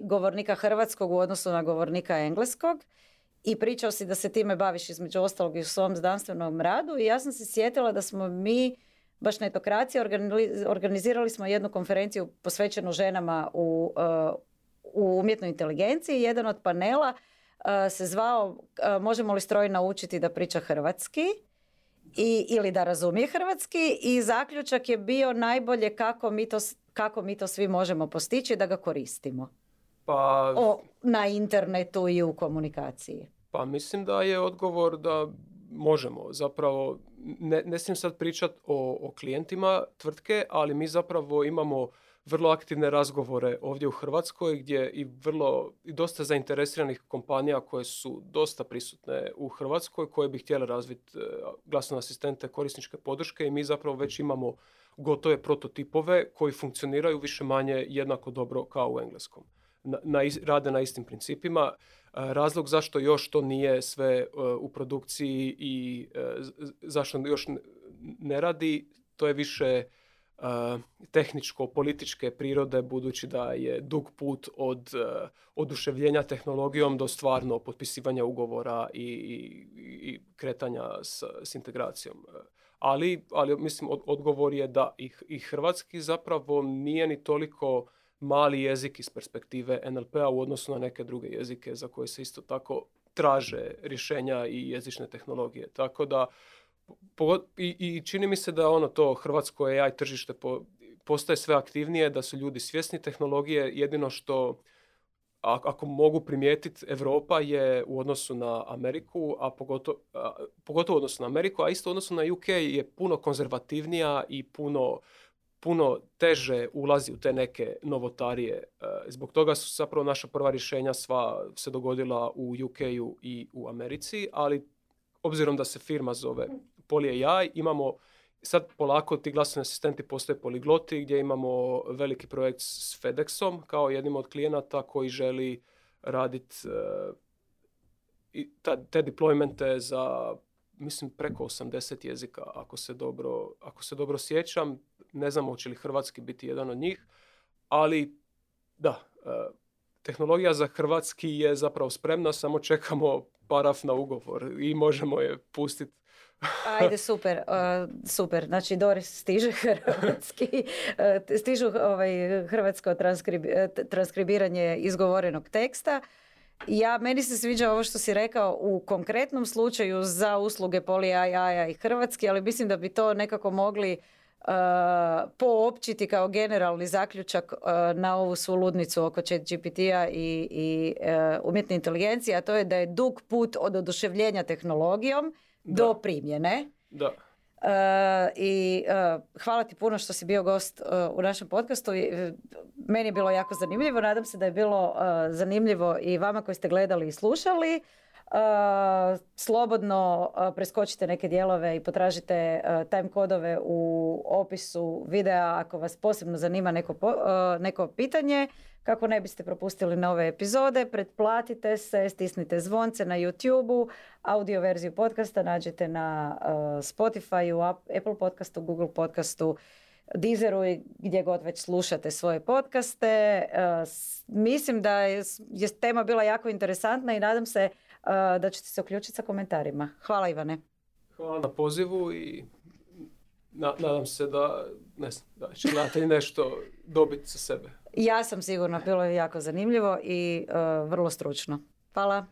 govornika hrvatskog u odnosu na govornika engleskog i pričao si da se time baviš između ostalog i u svom znanstvenom radu i ja sam se sjetila da smo mi baš na etokraciji organizirali smo jednu konferenciju posvećenu ženama u, uh, u umjetnoj inteligenciji. Jedan od panela uh, se zvao uh, Možemo li stroj naučiti da priča hrvatski? I, ili da razumije hrvatski i zaključak je bio najbolje kako mi to, kako mi to svi možemo postići da ga koristimo. Pa... O, na internetu i u komunikaciji. Pa mislim da je odgovor da možemo. Zapravo, ne, ne smijem sad pričati o, o klijentima tvrtke, ali mi zapravo imamo vrlo aktivne razgovore ovdje u Hrvatskoj gdje i vrlo i dosta zainteresiranih kompanija koje su dosta prisutne u Hrvatskoj koje bi htjele razviti e, glasne asistente korisničke podrške i mi zapravo već imamo gotove prototipove koji funkcioniraju više manje jednako dobro kao u engleskom. Na, na, rade na istim principima. Razlog zašto još to nije sve e, u produkciji i e, zašto još ne radi, to je više e, tehničko-političke prirode, budući da je dug put od oduševljenja tehnologijom do stvarno potpisivanja ugovora i, i, kretanja s, s integracijom. Ali, ali mislim, odgovor je da i, i hrvatski zapravo nije ni toliko mali jezik iz perspektive NLP-a u odnosu na neke druge jezike za koje se isto tako traže rješenja i jezične tehnologije. Tako da i, i čini mi se da ono to hrvatsko AI tržište po, postaje sve aktivnije, da su ljudi svjesni tehnologije. Jedino što ako mogu primijetiti, Europa je u odnosu na Ameriku, a pogotovo, pogotovo u odnosu na Ameriku, a isto u odnosu na UK je puno konzervativnija i puno puno teže ulazi u te neke novotarije. E, zbog toga su zapravo naša prva rješenja sva se dogodila u UK-u i u Americi, ali obzirom da se firma zove PolyAI, imamo sad polako ti glasni asistenti postaju poligloti gdje imamo veliki projekt s FedExom kao jednim od klijenata koji želi raditi e, te deploymente za mislim preko 80 jezika ako se dobro, ako se dobro sjećam. Ne znam hoće li hrvatski biti jedan od njih, ali da, e, tehnologija za hrvatski je zapravo spremna, samo čekamo paraf na ugovor i možemo je pustiti Ajde, super, uh, super. Znači, Doris stiže hrvatski, uh, stižu ovaj, hrvatsko transkribiranje izgovorenog teksta. Ja, meni se sviđa ovo što si rekao u konkretnom slučaju za usluge Poli AI i Hrvatski, ali mislim da bi to nekako mogli uh, poopćiti kao generalni zaključak uh, na ovu svu ludnicu oko chat GPT-a i, i uh, umjetne inteligencije, a to je da je dug put od oduševljenja tehnologijom do primjene. Da. Uh, I uh, hvala ti puno što si bio gost uh, u našem podcastu. Meni je bilo jako zanimljivo. Nadam se da je bilo zanimljivo i vama koji ste gledali i slušali. Slobodno preskočite neke dijelove i potražite time kodove u opisu videa ako vas posebno zanima neko, neko pitanje. Kako ne biste propustili nove epizode, pretplatite se, stisnite zvonce na YouTube-u, audio verziju podcasta nađete na Spotify, Apple podcastu, Google podcastu, Deezeru i gdje god već slušate svoje podcaste. Mislim da je, tema bila jako interesantna i nadam se da ćete se uključiti sa komentarima. Hvala Ivane. Hvala na pozivu i nadam se da, ne znam, da će gledatelji nešto dobiti sa sebe. Ja sam sigurno, bilo je jako zanimljivo i uh, vrlo stručno. Hvala.